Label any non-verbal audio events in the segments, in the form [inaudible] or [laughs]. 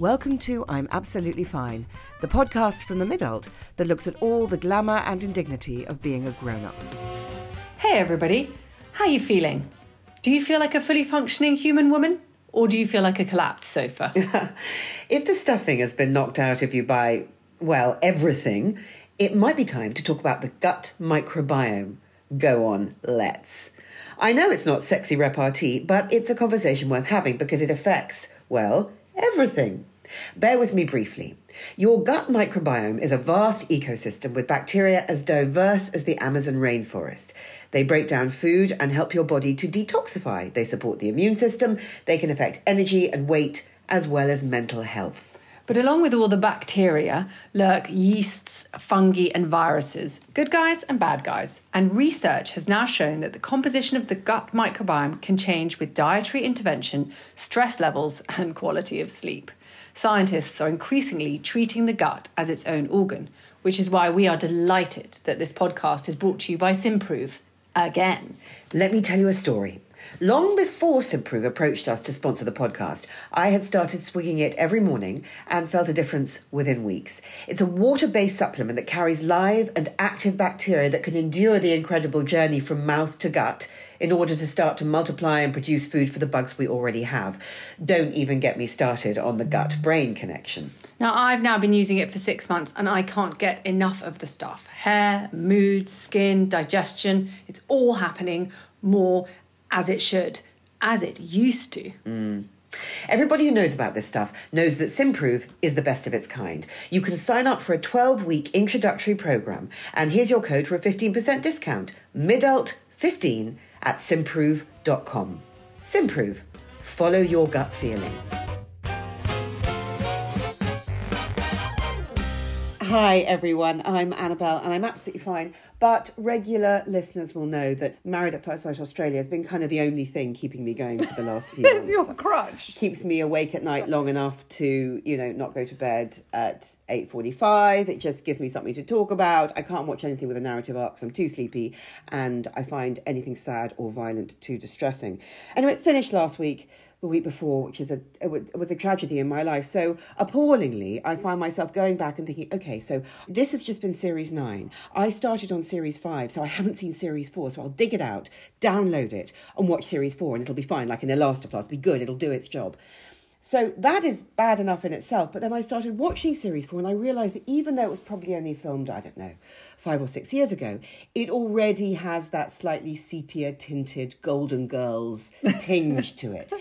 Welcome to I'm Absolutely Fine, the podcast from the Midult that looks at all the glamour and indignity of being a grown-up. Hey everybody, how are you feeling? Do you feel like a fully functioning human woman? Or do you feel like a collapsed sofa? [laughs] if the stuffing has been knocked out of you by, well, everything, it might be time to talk about the gut microbiome. Go on, let's. I know it's not sexy repartee, but it's a conversation worth having because it affects, well, everything. Bear with me briefly. Your gut microbiome is a vast ecosystem with bacteria as diverse as the Amazon rainforest. They break down food and help your body to detoxify. They support the immune system. They can affect energy and weight as well as mental health. But along with all the bacteria lurk yeasts, fungi, and viruses, good guys and bad guys. And research has now shown that the composition of the gut microbiome can change with dietary intervention, stress levels, and quality of sleep. Scientists are increasingly treating the gut as its own organ, which is why we are delighted that this podcast is brought to you by Simprove again. Let me tell you a story. Long before Simprove approached us to sponsor the podcast, I had started swigging it every morning and felt a difference within weeks. It's a water based supplement that carries live and active bacteria that can endure the incredible journey from mouth to gut in order to start to multiply and produce food for the bugs we already have. Don't even get me started on the gut brain connection. Now, I've now been using it for six months and I can't get enough of the stuff hair, mood, skin, digestion. It's all happening more as it should, as it used to. Mm. Everybody who knows about this stuff knows that Simprove is the best of its kind. You can sign up for a 12 week introductory program, and here's your code for a 15% discount MIDULT15 at simprove.com. Simprove, follow your gut feeling. Hi everyone, I'm Annabelle and I'm absolutely fine. But regular listeners will know that Married at First Sight Australia has been kind of the only thing keeping me going for the last few [laughs] months. it's your crutch. Keeps me awake at night long enough to, you know, not go to bed at 8.45. It just gives me something to talk about. I can't watch anything with a narrative arc because I'm too sleepy and I find anything sad or violent too distressing. Anyway, it finished last week the week before, which is a it was a tragedy in my life. So appallingly, I find myself going back and thinking, okay, so this has just been series nine. I started on series five, so I haven't seen series four. So I'll dig it out, download it, and watch series four, and it'll be fine, like an elastoplast, be good, it'll do its job. So that is bad enough in itself. But then I started watching series four, and I realised that even though it was probably only filmed, I don't know, five or six years ago, it already has that slightly sepia tinted Golden Girls [laughs] tinge to it.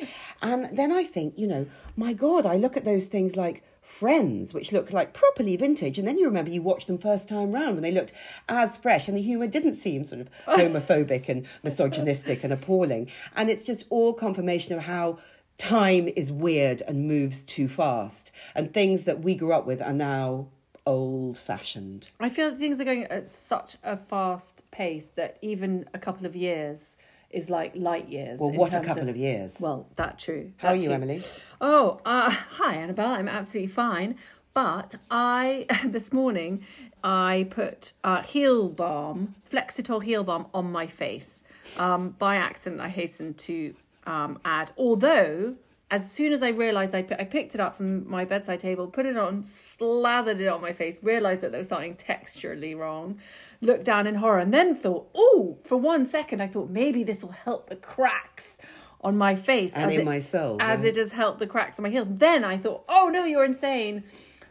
And then I think, you know, my God, I look at those things like Friends, which look like properly vintage, and then you remember you watched them first time round when they looked as fresh, and the humour didn't seem sort of [laughs] homophobic and misogynistic and appalling. And it's just all confirmation of how time is weird and moves too fast, and things that we grew up with are now old fashioned. I feel that things are going at such a fast pace that even a couple of years is like light years. Well, what a couple of, of, years. Well, that true. How that are you, too. Emily? Oh, uh, hi, Annabelle. I'm absolutely fine. But I, [laughs] this morning, I put uh, heel balm, Flexitol heel balm on my face. Um, by accident, I hastened to um, add, although as soon as I realised I, I picked it up from my bedside table, put it on, slathered it on my face, realised that there was something texturally wrong, looked down in horror, and then thought, oh, for one second, I thought maybe this will help the cracks on my face And as in it, my soul, as right. it has helped the cracks on my heels. Then I thought, oh no, you're insane.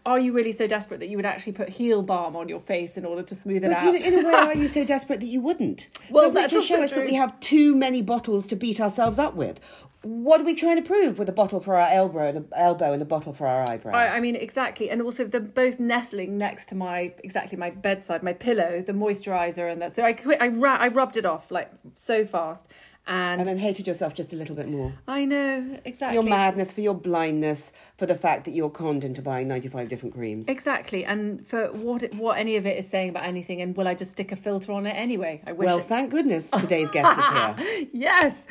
Are you really so desperate that you would actually put heel balm on your face in order to smooth it But out? you in a way, are you [laughs] so desperate that you wouldn't? Well, Doesn't it that's just show us that we have too many bottles to beat ourselves up with? What are we trying to prove with a bottle for our elbow and a, elbow and a bottle for our eyebrow? I, I mean, exactly, and also they're both nestling next to my exactly my bedside, my pillow, the moisturizer, and that. So I quit, I ra- I rubbed it off like so fast, and, and then hated yourself just a little bit more. I know exactly Your madness, for your blindness, for the fact that you're conned into buying 95 different creams. Exactly, and for what what any of it is saying about anything, and will I just stick a filter on it anyway? I wish. Well, it- thank goodness [laughs] today's guest is here. [laughs] yes,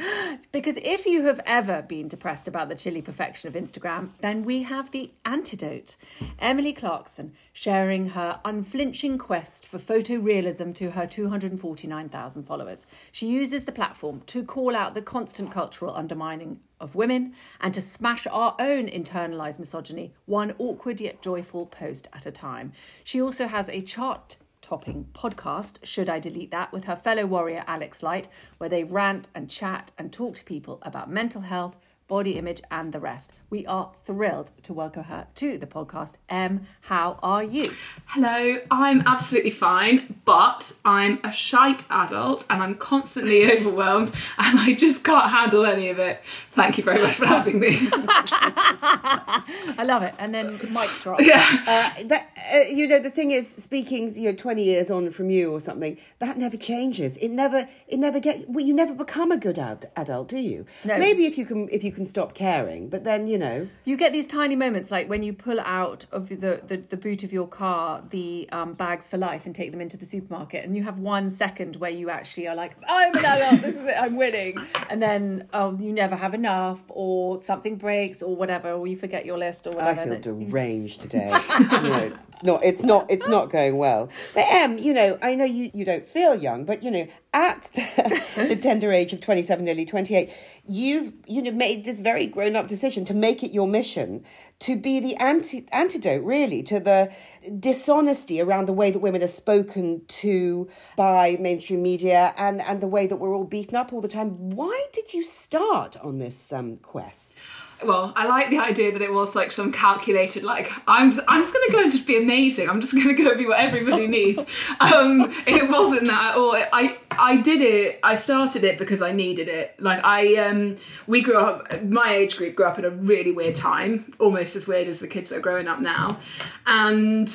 because if you have ever been depressed about the chilly perfection of Instagram, then we have the antidote. Emily Clarkson sharing her unflinching quest for photorealism to her 249,000 followers. She uses the platform to call out the constant cultural undermining of women and to smash our own internalized misogyny, one awkward yet joyful post at a time. She also has a chart topping podcast, Should I Delete That, with her fellow warrior Alex Light, where they rant and chat and talk to people about mental health, body image, and the rest. We are thrilled to welcome her to the podcast. Em, how are you? Hello, I'm absolutely fine, but I'm a shite adult and I'm constantly [laughs] overwhelmed and I just can't handle any of it. Thank you very much for having me. [laughs] I love it. And then mic drop. yeah. Uh, that, uh, you know, the thing is, speaking, you know, 20 years on from you or something, that never changes. It never, it never get, well, you never become a good ad- adult, do you? No. Maybe if you can, if you can stop caring, but then, you know, You get these tiny moments like when you pull out of the, the, the boot of your car the um, bags for life and take them into the supermarket, and you have one second where you actually are like, I'm an adult, this is it, I'm winning. And then um, you never have enough, or something breaks, or whatever, or you forget your list, or whatever. I feel you deranged today. [laughs] you know, it's not, it's not, it's not going well. But Em, you know, I know you, you don't feel young, but you know, at the, [laughs] the tender age of 27, nearly 28, you've, you know, made this very grown up decision to make it your mission to be the anti- antidote, really, to the dishonesty around the way that women are spoken to by mainstream media and, and the way that we're all beaten up all the time. Why did you start on this um, quest? Well, I like the idea that it was like some calculated, like I'm, I'm just gonna go and just be amazing. I'm just gonna go and be what everybody [laughs] needs. Um, it wasn't that at all. I, I did it. I started it because I needed it. Like I, um, we grew up. My age group grew up at a really weird time, almost as weird as the kids that are growing up now, and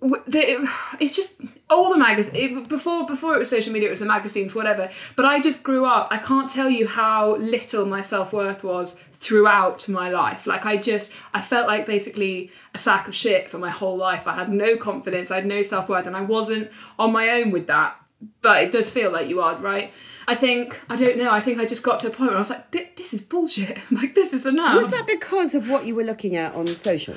the, it's just all the magazines before before it was social media it was the magazines whatever but i just grew up i can't tell you how little my self-worth was throughout my life. Like i just i felt like basically a sack of shit for my whole life. I had no confidence i had no self-worth and i wasn't on my own with that. But it does feel like you are right? I think i don't know i think i just got to a point where i was like this is bullshit. [laughs] Like this is enough. Was that because of what you were looking at on social?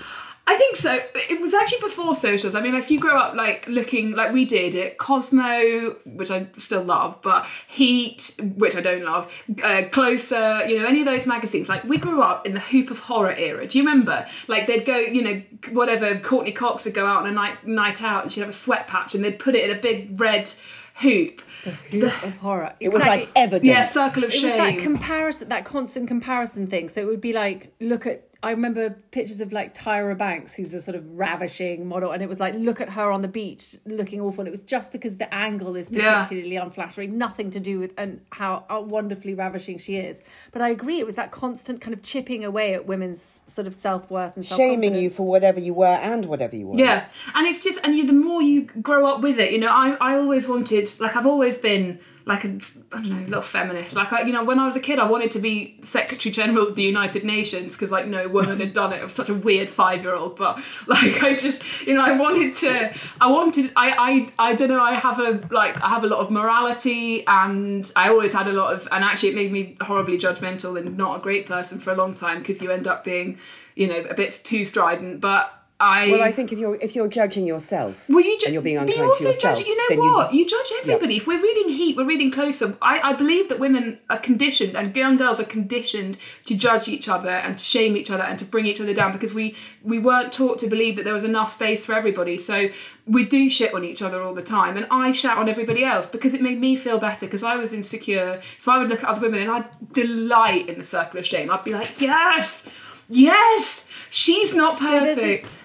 I think so. It was actually before socials. I mean, if you grow up like looking like we did at Cosmo, which I still love, but Heat, which I don't love, uh, Closer, you know, any of those magazines. Like we grew up in the hoop of horror era. Do you remember? Like they'd go, you know, whatever. Courteney Cox would go out on a night night out, and she'd have a sweat patch, and they'd put it in a big red hoop. The hoop of horror. It was like evidence. Yeah, circle of shame. It was that comparison, that constant comparison thing. So it would be like, look at. I remember pictures of like Tyra Banks, who's a sort of ravishing model, and it was like, look at her on the beach, looking awful. And it was just because the angle is Yeah. particularly unflattering, nothing to do with and how, how wonderfully ravishing she is. But I agree, it was that constant kind of chipping away at women's sort of self worth and Shaming you for whatever you were and whatever you were. Yeah, and it's just, and you, the more you grow up with it, you know, I, I always wanted, like, I've always been like a, I don't know, little feminist. Like, I, you know, when I was a kid, I wanted to be Secretary General of the United Nations because, like, no woman had done it. I was such a weird five year old, but [laughs] like, I just, you know, I wanted to, I wanted, I, I, I don't know, I have a, like, I have a lot of morality and I always had a lot of, and actually it made me horribly judgmental and not a great person for a long time because you end up being, you know, a bit too strident, but I Well, I think if you're if you're judging yourself well, you ju- and you're being unkind you also to yourself, judge. You know what? You, judge everybody. If we're reading Heat, we're reading Closer. I, I believe that women are conditioned, and young girls are conditioned to judge each other and to shame each other and to bring each other down because we we weren't taught to believe that there was enough space for everybody. So we do shit on each other all the time, and I shout on everybody else because it made me feel better because I was insecure. So I would look at other women and I'd delight in the circle of shame. I'd be like, yes, yes, she's not perfect.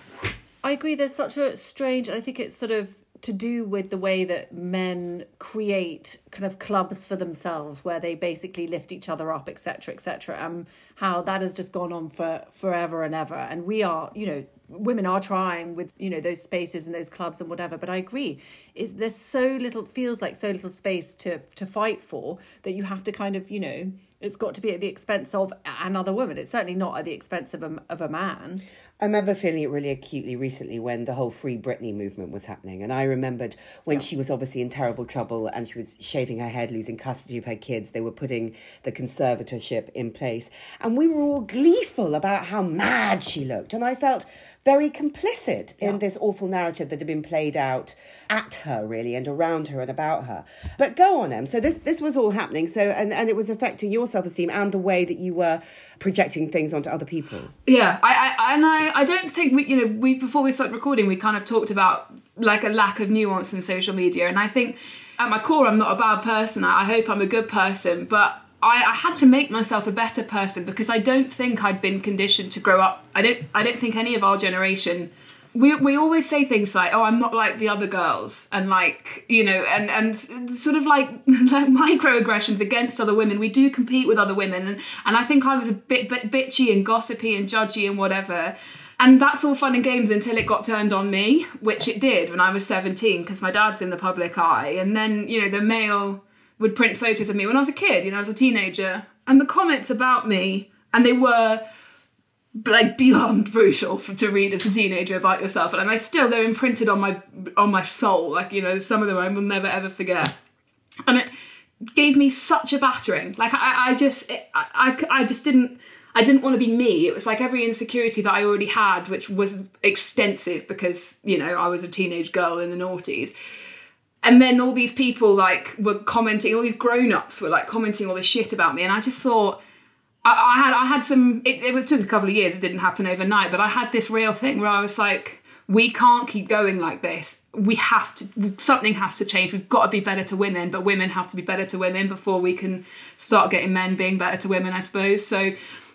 I agree. There's such a strange. I think it's sort of to do with the way that men create kind of clubs for themselves, where they basically lift each other up, etc., etc. And how that has just gone on for forever and ever. And we are, you know, women are trying with you know those spaces and those clubs and whatever. But I agree, is there's so little feels like so little space to to fight for that you have to kind of you know. It's got to be at the expense of another woman. It's certainly not at the expense of a, of a man. I remember feeling it really acutely recently when the whole Free Britney movement was happening. And I remembered when she was obviously in terrible trouble and she was shaving her head, losing custody of her kids. They were putting the conservatorship in place. And we were all gleeful about how mad she looked. And I felt very complicit in this awful narrative that had been played out at her, really, and around her and about her. But go on, Em. So this, this was all happening. So, and, and it was affecting your self esteem and the way that you were projecting things onto other people. Yeah, I, I and I, I don't think we, you know, we before we started recording, we kind of talked about like a lack of nuance in social media, and I think at my core, I'm not a bad person. I, hope I'm a good person, but I, I had to make myself a better person because I don't think I'd been conditioned to grow up. I don't, I don't think any of our generation. We, we always say things like, "Oh, I'm not like the other girls," and like you know, and and sort of like [laughs] like microaggressions against other women. We do compete with other women, and and I think I was a bit, bit bitchy and gossipy and judgy and whatever. And that's all fun and games until it got turned on me, which it did when I was 17, because my dad's in the public eye. And then, you know, the Mail would print photos of me when I was a kid, you know, as a teenager. And the comments about me, and they were like beyond brutal for, to read as a teenager about yourself. And I still, they're imprinted on my on my soul. Like, you know, some of them I will never ever forget. And it gave me such a battering. Like, I, I just, I, I, I just didn't. I didn't want to be me. It was like every insecurity that I already had, which was extensive because, you know, I was a teenage girl in the noughties. And then all these people like were commenting, all these grown-ups were like commenting all this shit about me. And I just thought, I, had I had some it, it took a couple of years, it didn't happen overnight, but I had this real thing where I was like, we can't keep going like this. We have to something has to change. We've got to be better to women, but women have to be better to women before we can start getting men being better to women, I suppose. So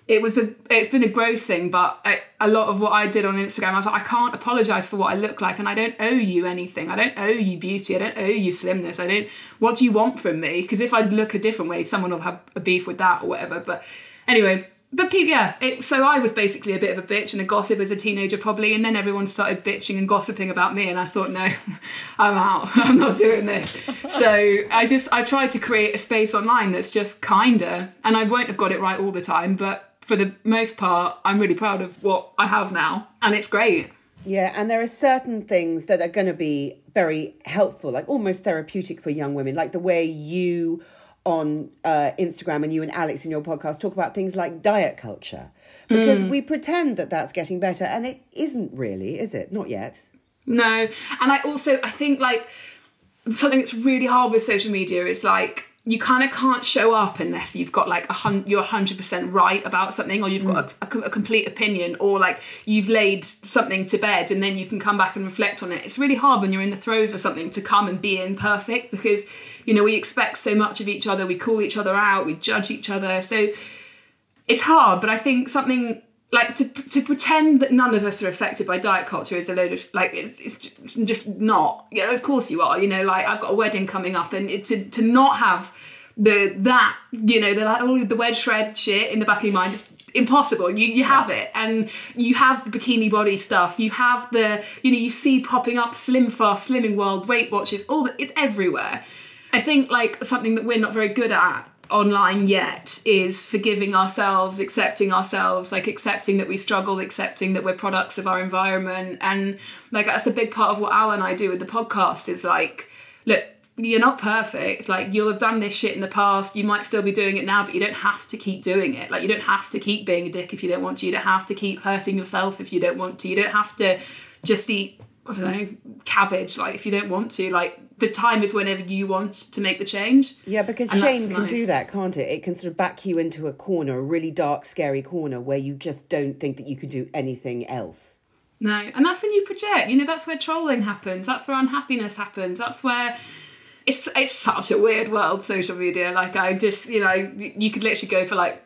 it was a it's been a growth thing but I, a lot of what i did on instagram i was like i can't apologize for what i look like and i don't owe you anything i don't owe you beauty i don't owe you slimness i don't what do you want from me because if i look a different way someone will have a beef with that or whatever but anyway but yeah it, so i was basically a bit of a bitch and a gossip as a teenager probably and then everyone started bitching and gossiping about me and i thought no [laughs] i'm out [laughs] i'm not doing this so i just i tried to create a space online that's just kinder and i won't have got it right all the time but for the most part, I'm really proud of what I have now, and it's great. Yeah, and there are certain things that are going to be very helpful, like almost therapeutic for young women, like the way you on uh, Instagram and you and Alex in your podcast talk about things like diet culture. Because we pretend that that's getting better, and it isn't really, is it? Not yet. No, and I also I think like something that's really hard with social media is like you kind of can't show up unless you've got like a hun- you're 100% right about something or you've got a, a a complete opinion or like you've laid something to bed and then you can come back and reflect on it it's really hard when you're in the throes of something to come and be imperfect because you know we expect so much of each other we call each other out we judge each other so it's hard but i think something like to to pretend that none of us are affected by diet culture is a load of like it's it's just not. Yeah, of course you are. You know, like I've got a wedding coming up, and it, to to not have the that you know the like oh the wedge shred shit in the back of your mind it's impossible. You you have it, and you have the bikini body stuff. You have the you know you see popping up Slim Fast, Slimming World, Weight Watchers, all that. It's everywhere. I think like something that we're not very good at online yet is forgiving ourselves, accepting ourselves, like accepting that we struggle, accepting that we're products of our environment. And like that's a big part of what Al and I do with the podcast is like, look, you're not perfect. Like you'll have done this shit in the past. You might still be doing it now, but you don't have to keep doing it. Like you don't have to keep being a dick if you don't want to. You don't have to keep hurting yourself if you don't want to. You don't have to just eat I don't know cabbage like if you don't want to. Like the time is whenever you want to make the change. Yeah, because And shame can nice. do that, can't it? It can sort of back you into a corner, a really dark, scary corner where you just don't think that you can do anything else. No, and that's when you project. You know, that's where trolling happens. That's where unhappiness happens. That's where it's it's such a weird world, social media. Like I just, you know, you could literally go for like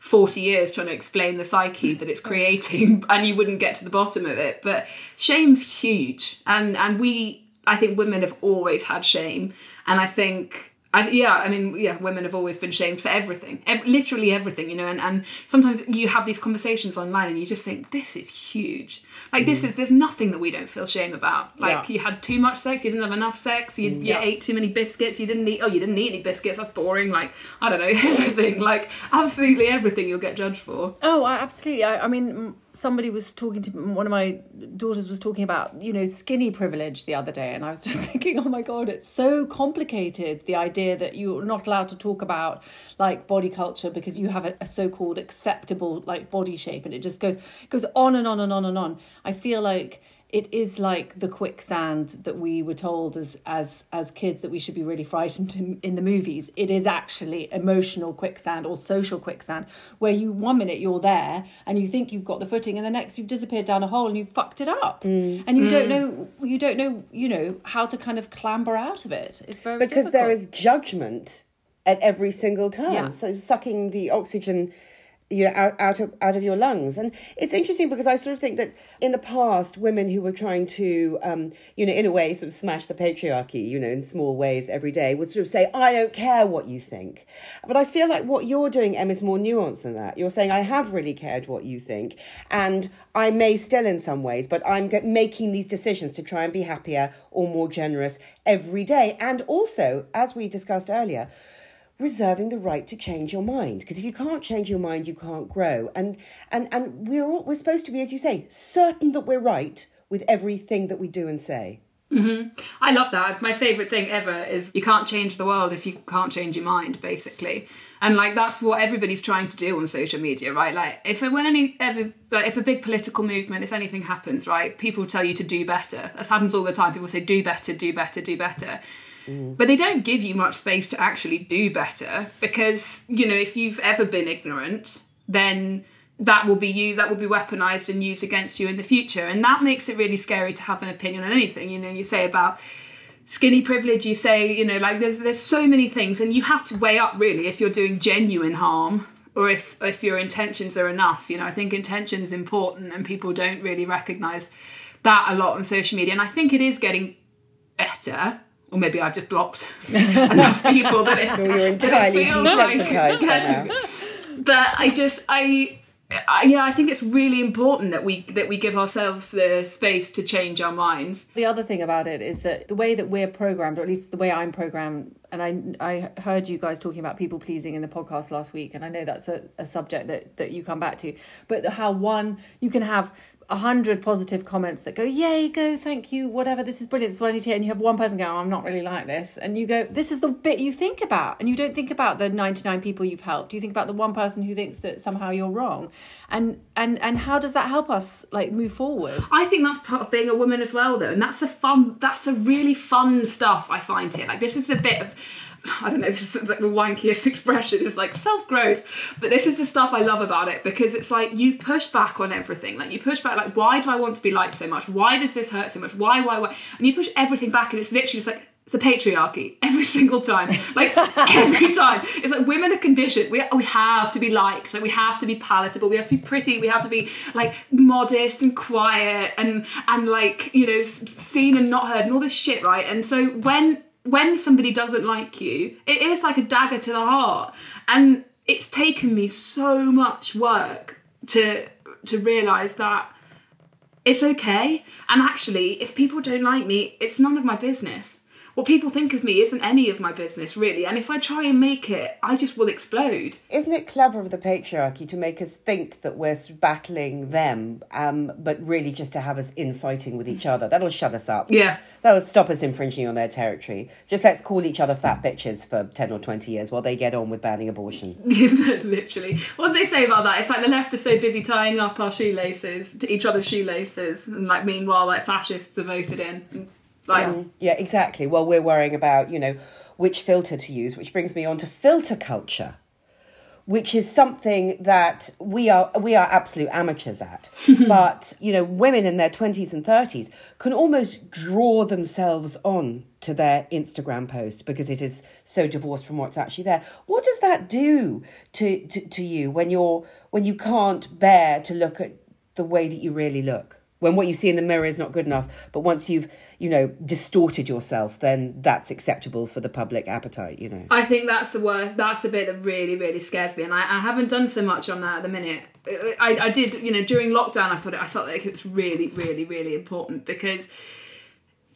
40 years trying to explain the psyche that it's creating [laughs] and you wouldn't get to the bottom of it. But shame's huge. And and we I think women have always had shame. And I think I, yeah, I mean, yeah, women have always been shamed for everything, ev- literally everything, you know. And, and sometimes you have these conversations online, and you just think this is huge. Like this is there's nothing that we don't feel shame about. Like Yeah. you had too much sex, you didn't have enough sex, you, you ate too many biscuits, you didn't eat. Oh, you didn't eat any biscuits. That's boring. Like I don't know [laughs] everything. Like absolutely everything you'll get judged for. Oh, I, absolutely. I, I mean, mm, somebody was talking to one of my daughters was talking about you know skinny privilege the other day, and I was [laughs] just thinking, oh my god, it's so complicated. The idea that you're not allowed to talk about like body culture because you have a, a so-called acceptable like body shape, and it just goes goes on and on and on and on. I feel like it is like the quicksand that we were told as as as kids that we should be really frightened in, in the movies it is actually emotional quicksand or social quicksand where you one minute you're there and you think you've got the footing and the next you've disappeared down a hole and you've fucked it up mm. and you don't mm. know you don't know you know how to kind of clamber out of it it's very because there difficult. is judgment at every single turn. Yeah. So sucking the oxygen you know, out, out of out of your lungs, and it's interesting because I sort of think that in the past, women who were trying to, um, you know, in a way, sort of smash the patriarchy, you know, in small ways every day, would sort of say, "I don't care what you think," but I feel like what you're doing, Em, is more nuanced than that. You're saying, "I have really cared what you think," and I may still in some ways, but I'm making these decisions to try and be happier or more generous every day, and also, as we discussed earlier reserving the right to change your mind because if you can't change your mind you can't grow and and and we're all, we're supposed to be as you say certain that we're right with everything that we do and say mm-hmm. I love that. My favorite thing ever is you can't change the world if you can't change your mind, basically. And like that's what everybody's trying to do on social media, right? Like if when any ever like if a big political movement, if anything happens, right, people tell you to do better. This happens all the time. People say do better, do better, do better. Mm. But they don't give you much space to actually do better because, you know, if you've ever been ignorant, then that will be you, that will be weaponized and used against you in the future. And that makes it really scary to have an opinion on anything. You know, you say about skinny privilege, you say, you know, like there's there's so many things and you have to weigh up really if you're doing genuine harm or if if your intentions are enough. You know, I think intention is important and people don't really recognize that a lot on social media. And I think it is getting better. Or maybe I've just blocked [laughs] enough people that it, [laughs] or you're entirely like desensitized by now [laughs] but I just I, I yeah I think it's really important that we that we give ourselves the space to change our minds. the other thing about it is that the way that we're programmed, or at least the way I'm programmed, and I I heard you guys talking about people pleasing in the podcast last week, and I know that's a, a subject that that you come back to, but how one you can have a hundred positive comments that go, yay, go, thank you, whatever, this is brilliant, this is what I need to and you have one person go, oh, I'm not really like this, and you go, this is the bit you think about, and you don't think about the 99 people you've helped, you think about the one person who thinks that somehow you're wrong, and and and how does that help us like move forward? I think that's part of being a woman as well, though, and that's a fun. That's a really fun stuff. I find here. Like this is a bit of. [laughs] I don't know, this is like the wankiest [laughs] expression. It's like self growth. But this is the stuff I love about it because it's like you push back on everything. Like you push back, like, why do I want to be liked so much? Why does this hurt so much? Why, why, why? And you push everything back, and it's literally just like, it's the patriarchy [laughs] every single time. Like every time. It's like women are conditioned. We, we have to be liked. Like we have to be palatable. We have to be pretty. We have to be like modest and quiet and and like, you know, seen and not heard and all this shit, right? And so when when somebody doesn't like you, it is like a dagger to the heart. And it's taken me so much work to to realise that it's okay. And actually, if people don't like me, it's none of my business. What people think of me isn't any of my business really and if i try and make it i just will explode Isn't it clever of the patriarchy to make us think that we're battling them, um, but really just to have us infighting with each other? That'll shut us up. Yeah. That'll stop us infringing on their territory. Just let's call each other fat bitches for 10 or 20 years while they get on with banning abortion. [laughs] literally what do they say about that it's like the left are so busy tying up our shoelaces to each other's shoelaces and like meanwhile like fascists are voted in like Yeah, exactly. Well, we're worrying about, you know, which filter to use, which brings me on to filter culture, which is something that we are we are absolute amateurs at. [laughs] but, you know, women in their 20s and 30s can almost draw themselves on to their Instagram post because it is so divorced from what's actually there. What does that do to, to, to you when you're when you can't bear to look at the way that you really look? When what you see in the mirror is not good enough but once you've you know distorted yourself then that's acceptable for the public appetite you know I think that's the worst. That's the bit that really, really scares me, and I, I haven't done so much on that at the minute. I, I did, you know, during lockdown. I thought I felt like it was really, really, really important because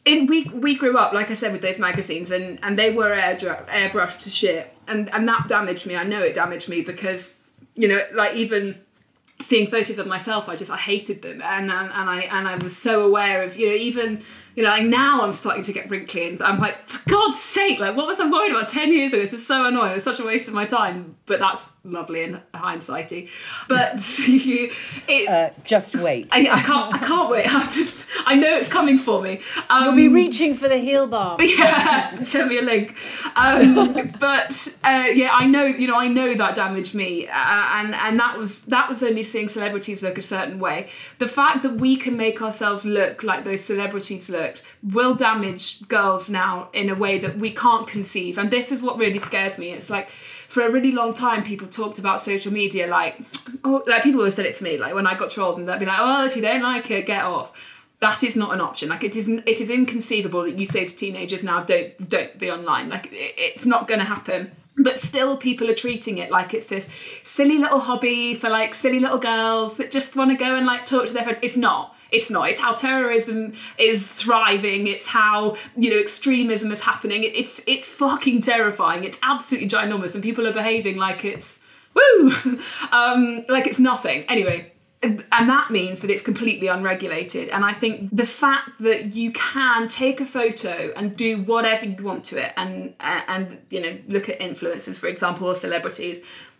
in we we grew up, like I said, with those magazines, and and they were air, airbrushed to shit, and and that damaged me. I know it damaged me because you know, like even seeing photos of myself, I just I hated them, and and, and I and I was so aware of you know even you know like now I'm starting to get wrinkly, and I'm like for God's sake, like what was I worried about ten years ago? This is so annoying. It's such a waste of my time, but that's lovely and hindsighty. But [laughs] it, uh, just wait I, I can't I can't wait. I just I know it's coming for me. Um, You'll be reaching for the heel bar. [laughs] yeah, send me a link. Um, [laughs] but uh, yeah, I know you know I know that damaged me, uh, and and that was that was only seeing celebrities look a certain way. The fact that we can make ourselves look like those celebrities looked will damage girls now in a way that we can't conceive, and this is what really scares me. It's like. For a really long time, people talked about social media like, oh, like people always said it to me, like when I got trolled, and they'd be like, "Oh, if you don't like it, get off." that is not an option like it is it is inconceivable that you say to teenagers now don't don't be online like it, it's not going to happen but still people are treating it like it's this silly little hobby for like silly little girls that just want to go and like talk to their friends it's not it's not. It's how terrorism is thriving. It's how you know extremism is happening. It, it's it's fucking terrifying. It's absolutely ginormous and people are behaving like it's woo! [laughs] Um like it's nothing. Anyway and that means that it's completely unregulated. And i think the fact that you can take a photo and do whatever you want to it and and, you know look at influencers for example or celebrities.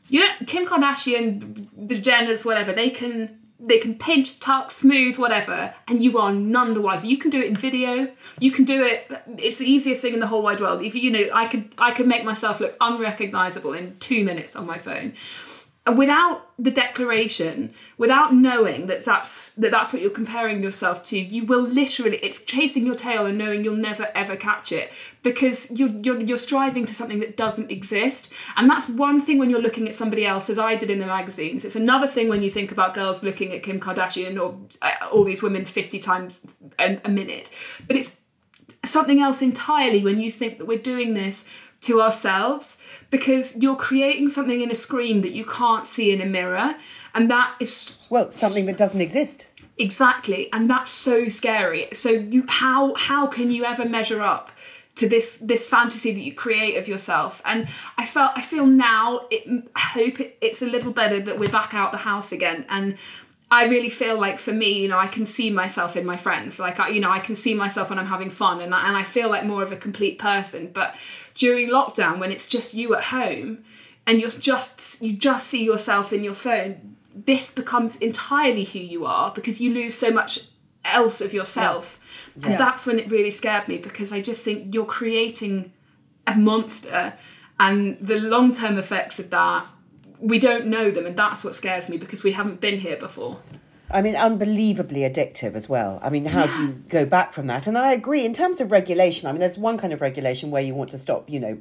You know kim kardashian the jenners whatever they can they can pinch tuck smooth whatever and you are none the wiser. You can do it in video. You can do it it's the easiest thing in the whole wide world. If you know i could i could make myself look unrecognizable in two minutes on my phone without the declaration without knowing that that's that that's what you're comparing yourself to you will literally it's chasing your tail and knowing you'll never ever catch it because you're you're, you're striving to something that doesn't exist. And that's one thing when you're looking at somebody else as i did in the magazines. It's another thing when you think about girls looking at kim kardashian or uh, all these women 50 times a, a minute. But it's something else entirely when you think that we're doing this to ourselves because you're creating something in a screen that you can't see in a mirror and that is well something that doesn't exist exactly and that's so scary so you how how can you ever measure up to this this fantasy that you create of yourself and i felt i feel now it, i hope it, it's a little better that we're back out the house again and I really feel like for me, you know, I can see myself in my friends. Like, I, you know, I can see myself when I'm having fun and I, and I feel like more of a complete person. But during lockdown, when it's just you at home and you're just, you just see yourself in your phone, this becomes entirely who you are because you lose so much else of yourself. Yeah. And that's when it really scared me because I just think you're creating a monster and the long term effects of that we don't know them and that's what scares me because we haven't been here before I mean, unbelievably addictive as well. I mean, how do you go back from that? And I agree, in terms of regulation, I mean, there's one kind of regulation where you want to stop, you know,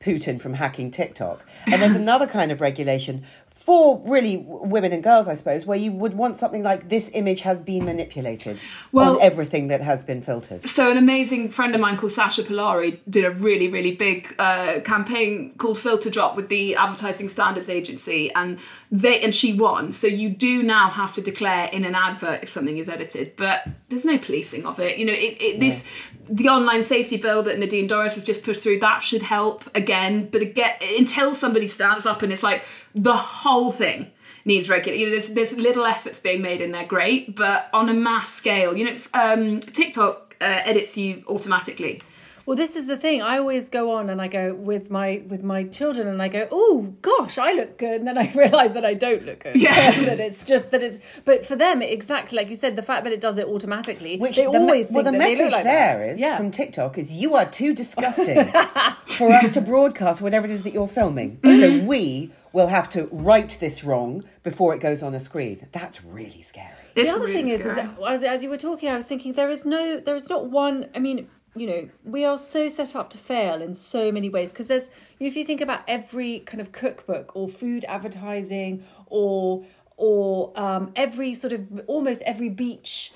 Putin from hacking TikTok. And there's [laughs] another kind of regulation for really women and girls, I suppose, where you would want something like this image has been manipulated Well- on everything that has been filtered. So an amazing friend of mine called Sasha Pallari did a really really big uh, campaign called Filter Drop with the Advertising Standards Agency, and they and she won. So you do now have to declare in an advert if something is edited, but there's no policing of it. You know, it, it this the online safety bill that Nadine Dorries has just pushed through that should help again, but again until somebody stands up and it's like the whole thing needs regular. You know, there's there's little efforts being made in there, great, but on a mass scale, you know, um, TikTok uh, edits you automatically. Well, this is the thing. I always go on and I go with my with my children, and I go, "Oh gosh, I look good," and then I [laughs] realise that I don't look good. Yeah. [laughs] that it's just that it's. But for them, exactly like you said, the fact that it does it automatically, Which they the, me- always well, the that they message look like there that. is yeah. from TikTok is you are too disgusting [laughs] for us to broadcast whatever it is that you're filming. Mm-hmm. So we will have to write this wrong before it goes on a screen. That's really scary. It's the other really thing is, is that as, as you were talking, I was thinking there is no, there is not one. I mean, you know, we are so set up to fail in so many ways because there's, you know, if you think about every kind of cookbook or food advertising or or um, every sort of almost every beach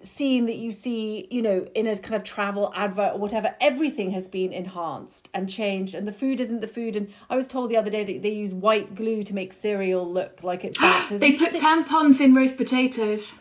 scene that you see, you know, in a kind of travel advert or whatever, everything has been enhanced and changed, and the food isn't the food. And I was told the other day that they use white glue to make cereal look like it [gasps] bounces. They put tampons in roast potatoes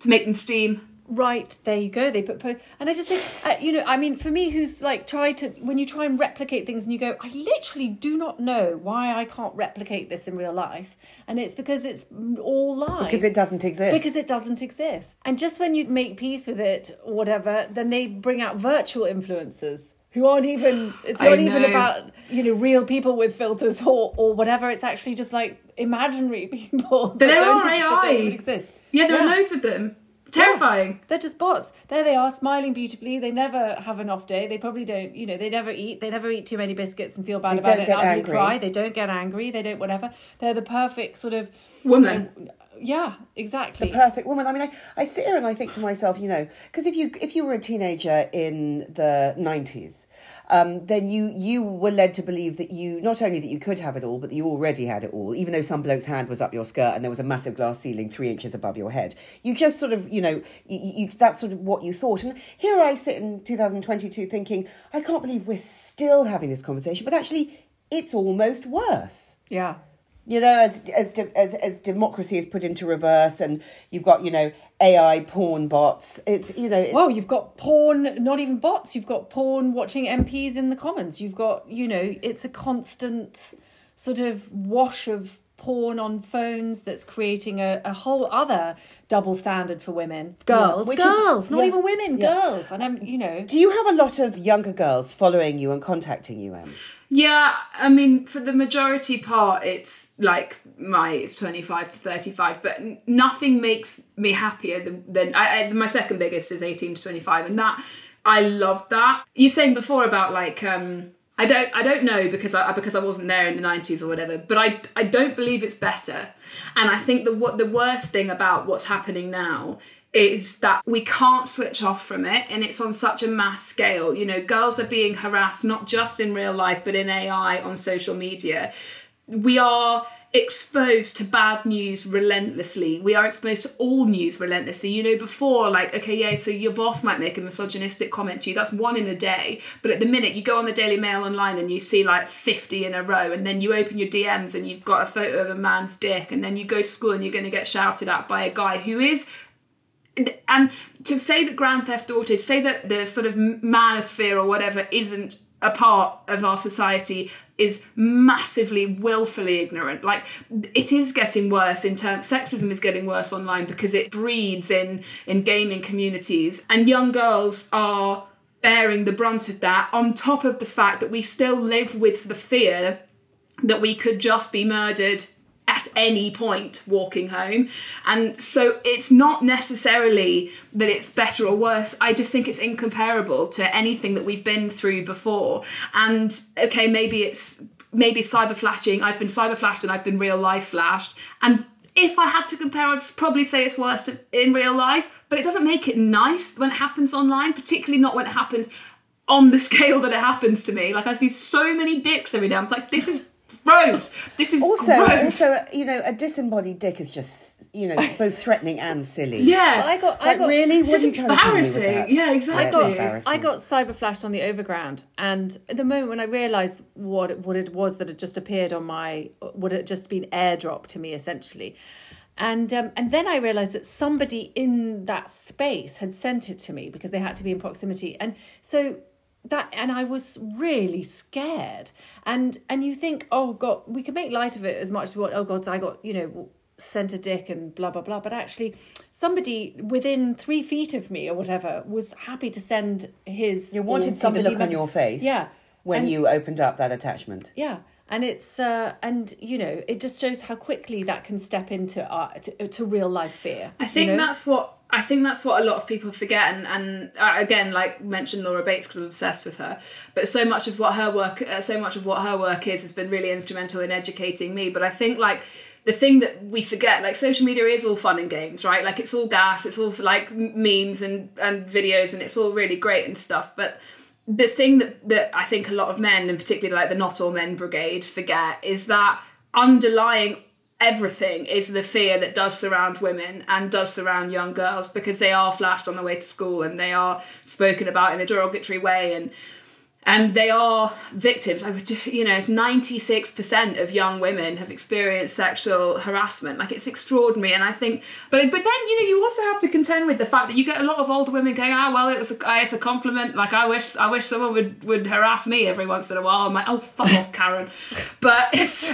to make them steam. Right there you go. They put, and I just think, uh, you know, I mean, for me, who's like tried to when you try and replicate things and you go, I literally do not know why I can't replicate this in real life, and it's because it's all lies. Because it doesn't exist. Because it doesn't exist. And just when you make peace with it or whatever, then they bring out virtual influencers who aren't even it's not even about, you know, real people with filters or, or whatever. It's actually just like imaginary [laughs] people. But that there don't, are AI. exist. Yeah, there are loads of them. Terrifying. Oh, they're just bots. There they are, smiling beautifully. They never have an off day. They probably don't, you know, they never eat. They never eat too many biscuits and feel bad about it. They about don't it. get ugly angry. cry. They don't get angry. They don't whatever. They're the perfect sort of Woman. Yeah, exactly. The perfect woman. I mean, I, I sit here and I think to myself, you know, because if you if you were a teenager in the nineties, um, then you you were led to believe that you not only that you could have it all, but that you already had it all. Even though some bloke's hand was up your skirt and there was a massive glass ceiling three inches above your head, you just sort of, you know, you, you, that's sort of what you thought. And here I sit in 2022 thinking, I can't believe we're still having this conversation, but actually, it's almost worse yeah. You know, as as de- as as democracy is put into reverse, and you've got you know AI porn bots. It's you know, it's, Whoa, you've got porn, not even bots, you've got porn watching MPs in the Commons. You've got, you know, it's a constant sort of wash of porn on phones that's creating a, a whole other double standard for women. Girls, is- girls, not yeah, even women, yeah. girls. And I'm, you know, do you have a lot of younger girls following you and contacting you, Em? Yeah, I mean, for the majority part, it's like my it's twenty five to thirty five, but nothing makes me happier than, than I, I, my second biggest is eighteen to twenty five, and that I love that. You're saying before about like um, I don't I don't know because I because I wasn't there in the nineties or whatever, but I I don't believe it's better, and I think the what the worst thing about what's happening now is that we can't switch off from it and it's on such a mass scale. You know, girls are being harassed not just in real life but in AI on social media. We are exposed to bad news relentlessly. We are exposed to all news relentlessly. You know, before, like, okay, yeah, so your boss might make a misogynistic comment to you. That's one in a day. But at the minute, you go on the Daily Mail online and you see like 50 in a row, and then you open your DMs and you've got a photo of a man's dick, and then you go to school and you're going to get shouted at by a guy who is and to say that Grand Theft Auto, to say that the sort of manosphere or whatever isn't a part of our society is massively willfully ignorant. Like it is getting worse in terms sexism is getting worse online because it breeds in in gaming communities. And young girls are bearing the brunt of that on top of the fact that we still live with the fear that we could just be murdered at any point walking home. And so it's not necessarily that it's better or worse. I just think it's incomparable to anything that we've been through before. And okay, maybe it's maybe cyber flashing. I've been cyber flashed and I've been real life flashed. And if I had to compare, I'd probably say it's worse in real life, but it doesn't make it nice when it happens online, particularly not when it happens on the [laughs] scale that it happens to me. Like I see so many dicks every day. I'm like, this is gross. This is Also, gross. also, you know, a disembodied dick is just, you know, [laughs] both threatening and silly. yeah. I got, It's I like, got, really? What This are is trying to tell me embarrassing. Yeah, exactly. it's I got, embarrassing. I got cyber flashed on the overground, and at the moment when I realised what it, what it was that had just appeared on my, what had just been airdropped to me essentially, and um, and then I realised that somebody in that space had sent it to me because they had to be in proximity, and so that and I was really scared, and and you think, oh god, we can make light of it as much as we want. Oh god, I got you know sent a dick and blah blah blah but actually somebody within three feet of me or whatever was happy to send his You wanted or to see the look on your face yeah when And- you opened up that attachment. yeah and it's uh and you know it just shows how quickly that can step into uh, to, to real life fear I think you know? that's what I think that's what a lot of people forget, and, and uh, again, like mentioned Laura Bates because I'm obsessed with her. But so much of what her work, uh, so much of what her work is, has been really instrumental in educating me. But I think like the thing that we forget, like social media is all fun and games, right? Like it's all gas, it's all like memes and and videos, and it's all really great and stuff. But the thing that that I think a lot of men, and particularly like the not all men brigade, forget is that underlying everything is the fear that does surround women and does surround young girls because they are flashed on the way to school and they are spoken about in a derogatory way and and they are victims. I would just, you know, it's 96% of young women have experienced sexual harassment. Like it's extraordinary. And I think, but but then, you know, you also have to contend with the fact that you get a lot of older women going, ah, well, it was a, it's a compliment. Like I wish, I wish someone would, would harass me every once in a while. I'm like, oh, fuck off, Karen. [laughs] But it's,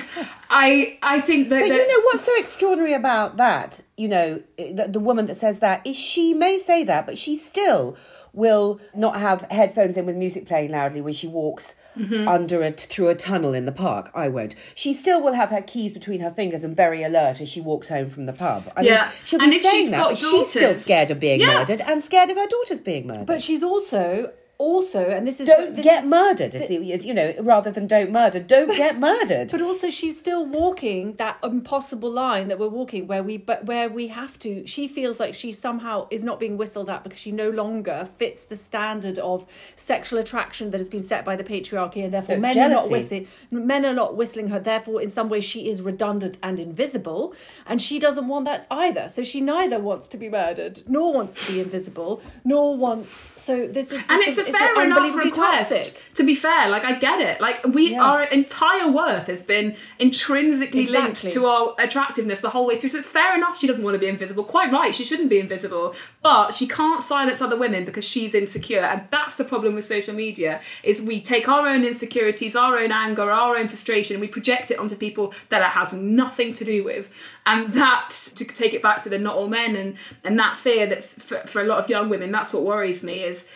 I, I think that, But that you know what's so extraordinary about that? You know, the, the woman that says that is she may say that, but she still will not have headphones in with music playing loudly when she walks Mm-hmm. under a through a tunnel in the park. I won't. She still will have her keys between her fingers and very alert as she walks home from the pub. I Yeah. mean, she'll be And saying she's that, got but she's still scared of being Yeah. murdered and scared of her daughters being murdered. but she's also also and this is don't this get is- murdered, is the, is, you know, rather than don't murder. Don't get [laughs] murdered. But also, she's still walking that impossible line that we're walking, where we but where we have to. She feels like she somehow is not being whistled at because she no longer fits the standard of sexual attraction that has been set by the patriarchy, and therefore it's men are not whistling. Men are not whistling her. Therefore, in some ways, she is redundant and invisible, and she doesn't want that either. So she neither wants to be murdered, nor wants to be invisible, nor wants. So this is and it's a fair enough request. toxic. To be fair, like I get it. Like we, Yeah. our entire worth has been intrinsically linked to our attractiveness the whole way through. So it's fair enough she doesn't want to be invisible. Quite right, she shouldn't be invisible. But she can't silence other women because she's insecure, and that's the problem with social media. Is we take our own insecurities, our own anger, our own frustration, and we project it onto people that it has nothing to do with. And that, to take it back to the not all men, and and that fear that's for, for a lot of young women, that's what worries me. Is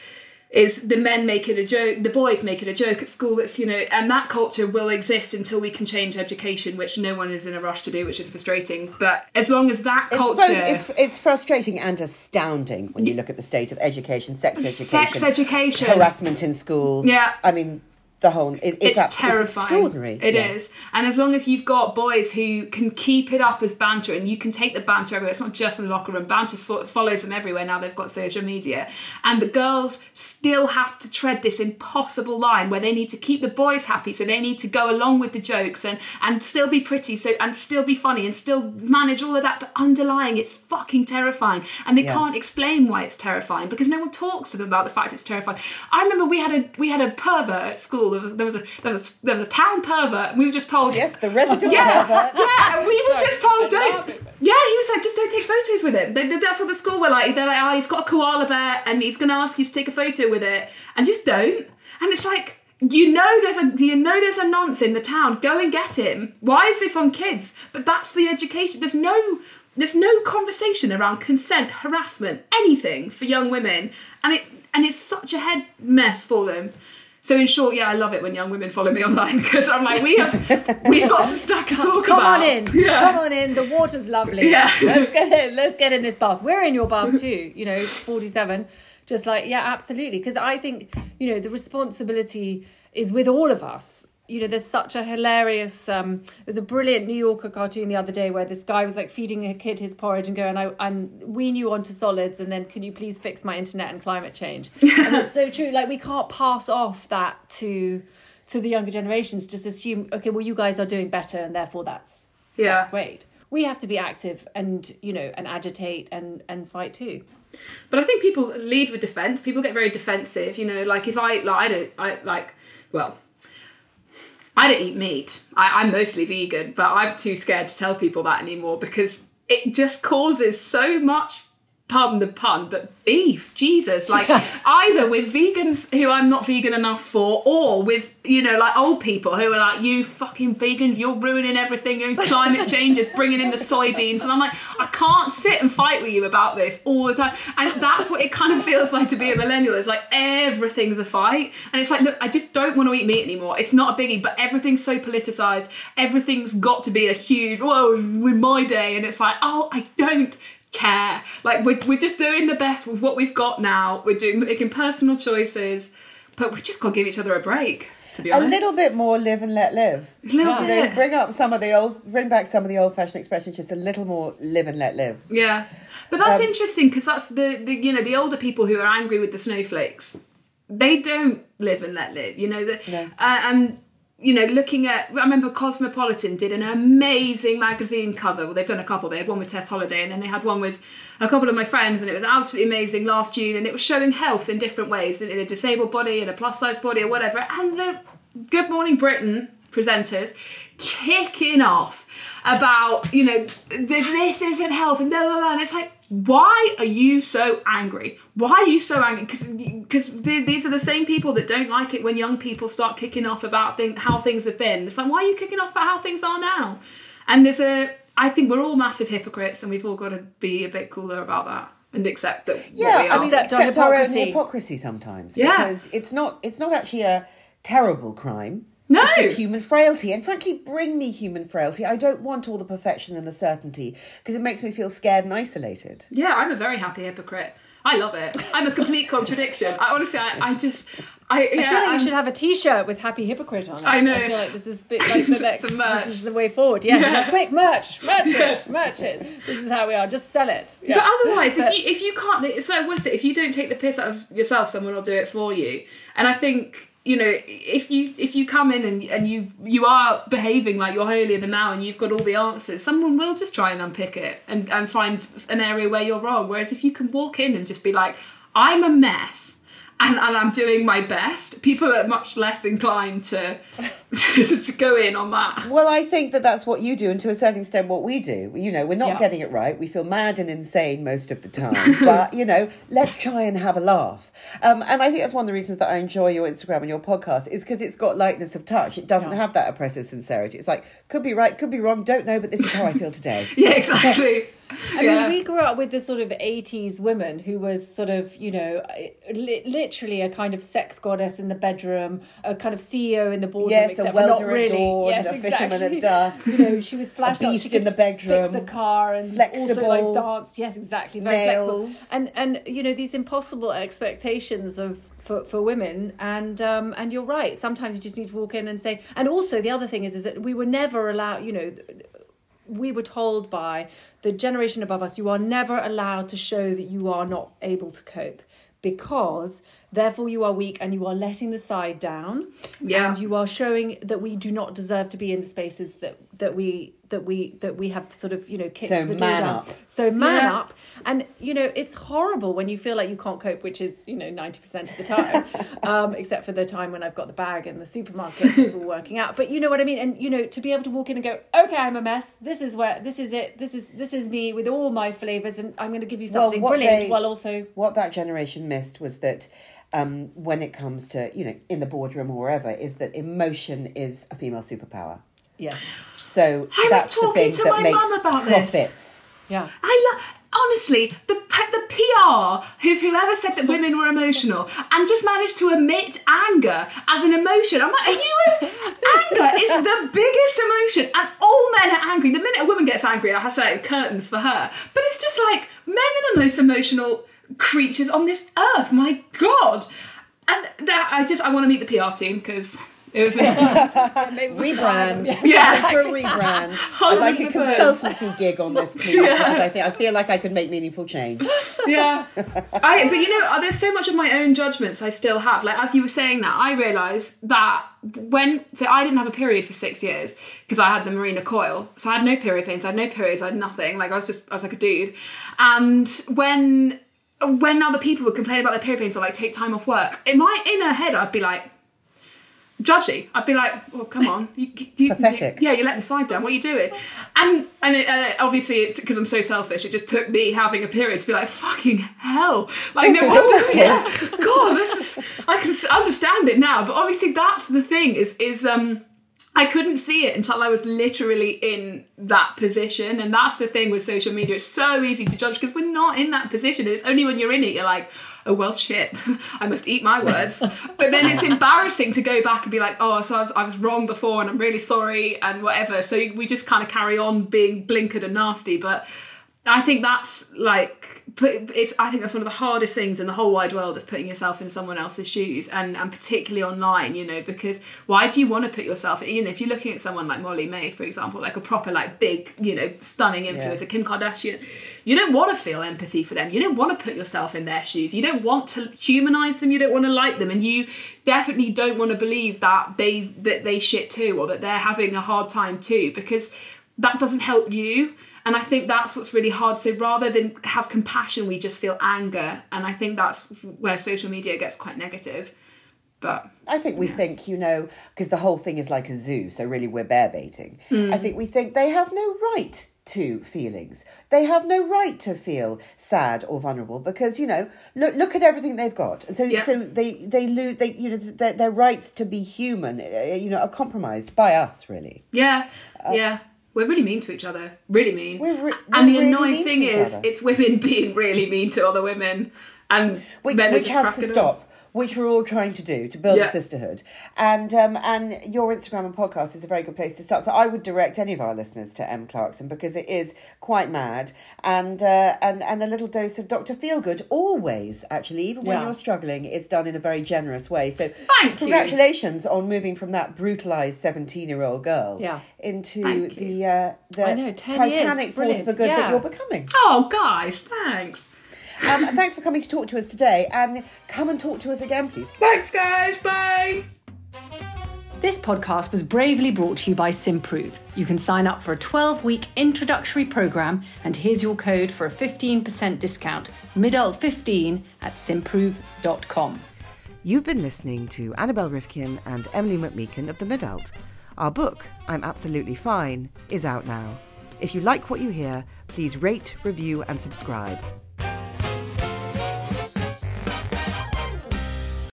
is the men make it a joke, the boys make it a joke at school. It's you know, and that culture will exist until we can change education, which no one is in a rush to do, which is frustrating. But as long as that It's culture, both- It's, it's frustrating and astounding when you look at the state of education, sex education, Sex education. harassment in schools. Yeah. I mean, the whole it, it's, it's terrifying. It's extraordinary. It is, Yeah. and as long as you've got boys who can keep it up as banter, and you can take the banter everywhere. It's not just in the locker room. Banter follows them everywhere now. They've got social media, and the girls still have to tread this impossible line where they need to keep the boys happy, so they need to go along with the jokes and and still be pretty, so and still be funny and still manage all of that. But underlying, it's fucking terrifying, and they Yeah. can't explain why it's terrifying because no one talks to them about the fact it's terrifying. I remember we had a we had a pervert at school. There was there was a there was a, there was a town pervert, and we were just told Yes, the resident yeah, pervert. yeah, and we were just told I don't. Yeah, he was like, just don't take photos with it. They, they- that's what the school were like. They're like, oh, he's got a koala bear, and he's going to ask you to take a photo with it, and just don't. And it's like. You know there's a you know there's a nonce in the town. Go and get him. Why is this on kids? But that's the education. There's no there's no conversation around consent, harassment, anything for young women, and it and it's such a head mess for them. So in short, yeah, I love it when young women follow me online [laughs] because I'm like, we have we've got some stuff to talk Come about. Come on in. Yeah. Come on in. The water's lovely. Yeah. Let's get in. Let's get in this bath. We're in your bath too. You know, 47. Just like, yeah, absolutely. Because I think, you know, the responsibility is with all of us. You know, there's such a hilarious. Um, there's a brilliant New Yorker cartoon the other day where this guy was like feeding a kid his porridge and going, "I, I'm wean you onto solids, and then can you please fix my internet and climate change?" [laughs] and it's so true. Like we can't pass off that to to the younger generations just assume okay well you guys are doing better and therefore that's Yeah. that's great we have to be active and you know and agitate and and fight too But I think people lead with defense. People get very defensive. You know, like if I like I don't I like well. I don't eat meat. I, I'm mostly vegan, but I'm too scared to tell people that anymore because it just causes so much pardon the pun, but beef, Jesus. Like [laughs] either with vegans who I'm not vegan enough for, or with, you know, like old people who are like, you fucking vegans, you're ruining everything, and climate [laughs] change is bringing in the soybeans. And I'm like, I can't sit and fight with you about this all the time. And that's what it kind of feels like to be a millennial. It's like everything's a fight. And it's like, look, I just don't want to eat meat anymore. It's not a biggie, but everything's so politicized. Everything's got to be a huge, whoa, with my day. And it's like, oh, I don't care. Like we're, we're just doing the best with what we've got now. We're doing making personal choices, but we've just got to give each other a break. To be honest. A little bit more live and let live. Little They bit. bring up some of the old, bring back some of the old-fashioned expressions. Just a little more live and let live. Yeah, but that's Um, interesting because that's the, the you know the older people who are angry with the snowflakes. They don't live and let live. You know the No. uh, and you know looking at I remember Cosmopolitan did an amazing magazine cover. Well, they've done a couple. They had one with Tess Holliday, and then they had one with a couple of my friends, and it was absolutely amazing last June. And it was showing health in different ways in, a disabled body, in a plus size body, or whatever. And the Good Morning Britain presenters kicking off about you know this isn't health and blah, blah, blah. and it's like why are you so angry why are you so angry because because these are the same people that don't like it when young people start kicking off about thing, how things have been it's like why are you kicking off about how things are now and there's a i think we're all massive hypocrites and we've all got to be a bit cooler about that and accept that what we Yeah, I mean, Accept our accept our own hypocrisy. hypocrisy sometimes. Yeah. Because it's not, it's not actually a terrible crime. No. It's just human frailty. And frankly, bring me human frailty. I don't want all the perfection and the certainty because it makes me feel scared and isolated. Yeah, I'm a very happy hypocrite. I love it. I'm a complete contradiction. I honestly, I, I just, I, yeah, I feel like I'm- we should have a T-shirt with "Happy Hypocrite" on it. I know. I feel like this is a bit like the [laughs] next. Some merch. This is the way forward. Yeah. Yeah. like, quick merch, merch it, merch it. This is how we are. Just sell it. Yeah. But otherwise, if you if you can't, so what is it? If you don't take the piss out of yourself, someone will do it for you. And I think you know if you if you come in and and you you are behaving like you're holier than thou and you've got all the answers, someone will just try and unpick it and and find an area where you're wrong. Whereas if you can walk in and just be like, I'm a mess. And, and I'm doing my best. People are much less inclined to [laughs] to go in on that. Well, I think that that's what you do, and to a certain extent, what we do. You know, we're not Yeah. getting it right. We feel mad and insane most of the time. [laughs] but, you know, let's try and have a laugh. Um, and I think that's one of the reasons that I enjoy your Instagram and your podcast is because it's got lightness of touch. It doesn't have that oppressive sincerity. It's like, could be right, could be wrong, don't know, but this is how I feel today. [laughs] Yeah, exactly. I mean, we grew up with this sort of 80s woman who was sort of, you know, li- literally a kind of sex goddess in the bedroom, a kind of CEO in the boardroom. Yes, a except for not welder really. adorned, yes, a fisherman exactly. at [laughs] dusk. You know, she was flashed up. beast could in the bedroom, Fix a car and also flexible like dance. Yes, exactly. Very nails. flexible. And, and, you know, these impossible expectations of for, for women and um and you're right sometimes you just need to walk in and say and also the other thing is is that we were never allowed you know we were told by the generation above us you are never allowed to show that you are not able to cope because therefore you are weak and you are letting the side down Yeah. and you are showing that we do not deserve to be in the spaces that that we that we that we have sort of you know kicked So the door man down. up. so man Yeah. up and you know it's horrible when you feel like you can't cope which is you know 90% of the time [laughs] um, except for the time when i've got the bag in the supermarket it's all working out but you know what i mean and you know to be able to walk in and go okay i'm a mess this is where this is it this is this is me with all my flavors and i'm going to give you something what brilliant they- while also what that generation missed was that um, when it comes to you know in the boardroom or wherever is that emotion is a female superpower yes so I was that's the thing to that my makes mum about this. profits yeah I lo- honestly the the PR who whoever said that women were emotional and just managed to omit anger as an emotion. I'm like, are you? [laughs] anger is the biggest emotion, and all men are angry. The minute a woman gets angry, I have to say curtains for her. But it's just like men are the most emotional creatures on this earth. My God. And that I just I want to meet the PR team because It was. a [laughs] rebrand. [laughs] Yeah. for a rebrand. I'd like a consultancy gig on this, please, because I think I feel like I could make meaningful change. [laughs] yeah. I but you know, uh, there's so much of my own judgments I still have. Like as you were saying that, I realised that when so I didn't have a period for six years because I had the Mirena coil. So I had no period pains, I had no periods, I had nothing. Like I was just I was like a dude. And when when other people would complain about their period pains or like take time off work, in my inner head I'd be like judgy. I'd be like, "Well, come on, you, you Pathetic. yeah, you let my side down. What are you doing?" And and, it, and it, obviously, because I'm so selfish, it just took me having a period to be like, "Fucking hell!" Like, This no, is wonderful. [laughs] yeah, God, this is. I can understand it now, but obviously, that's the thing. Is is um. I couldn't see it until I was literally in that position. And that's the thing with social media. It's so easy to judge because we're not in that position. And it's only when you're in it, you're like, oh, well, shit, [laughs] I must eat my words. but then it's embarrassing to go back and be like, oh, so I was, I was wrong before and I'm really sorry and whatever. So we just kind of carry on being blinkered and nasty. But I think that's like put it's I think that's one of the hardest things in the whole wide world is putting yourself in someone else's shoes and and particularly online, you know, because why do you want to put yourself you know, if you're looking at someone like Molly-Mae, for example, like a proper like big, you know, stunning influencer, Kim Kardashian, you don't want to feel empathy for them. You don't want to put yourself in their shoes. You don't want to humanize them, you don't want to like them and you definitely don't want to believe that they that they shit too or that they're having a hard time too because that doesn't help you and I think that's what's really hard. So rather than have compassion, we just feel anger. And I think that's where social media gets quite negative. But I think we think, you know, because the whole thing is like a zoo, so really we're bear baiting. Hmm. I think we think they have no right to feelings. They have no right to feel sad or vulnerable because you know look look at everything they've got. So Yeah. so they they lose they you know their, their rights to be human uh, you know are compromised by us really. yeah, yeah. We're really mean to each other. Really mean. We're re- and the really annoying thing is, other. it's women [laughs] being really mean to other women. And which, men are which just has cracking to up. Which we're all trying to do to build Yeah. a sisterhood and um, and your instagram and podcast is a very good place to start so i would direct any of our listeners to Em Clarkson because it is quite mad and uh, and and a little dose of dr feelgood always actually even when Yeah. you're struggling it's done in a very generous way so Thank you. congratulations on moving from that brutalized 17 year old girl Yeah. into Thank the uh, the know, 10 years, titanic force brilliant, for good that you're becoming Oh, guys, thanks. Um, thanks for coming to talk to us today and come and talk to us again please Thanks, guys. Bye. This podcast was bravely brought to you by Symprove. You can sign up for a 12 week introductory program, and here's your code for a 15% discount midult15 at symprove.com. You've been listening to Annabel Rivkin and Emilie McMeekan of The Midult. Our book, I'm Absolutely Fine, is out now. If you like what you hear, please rate, review, and subscribe.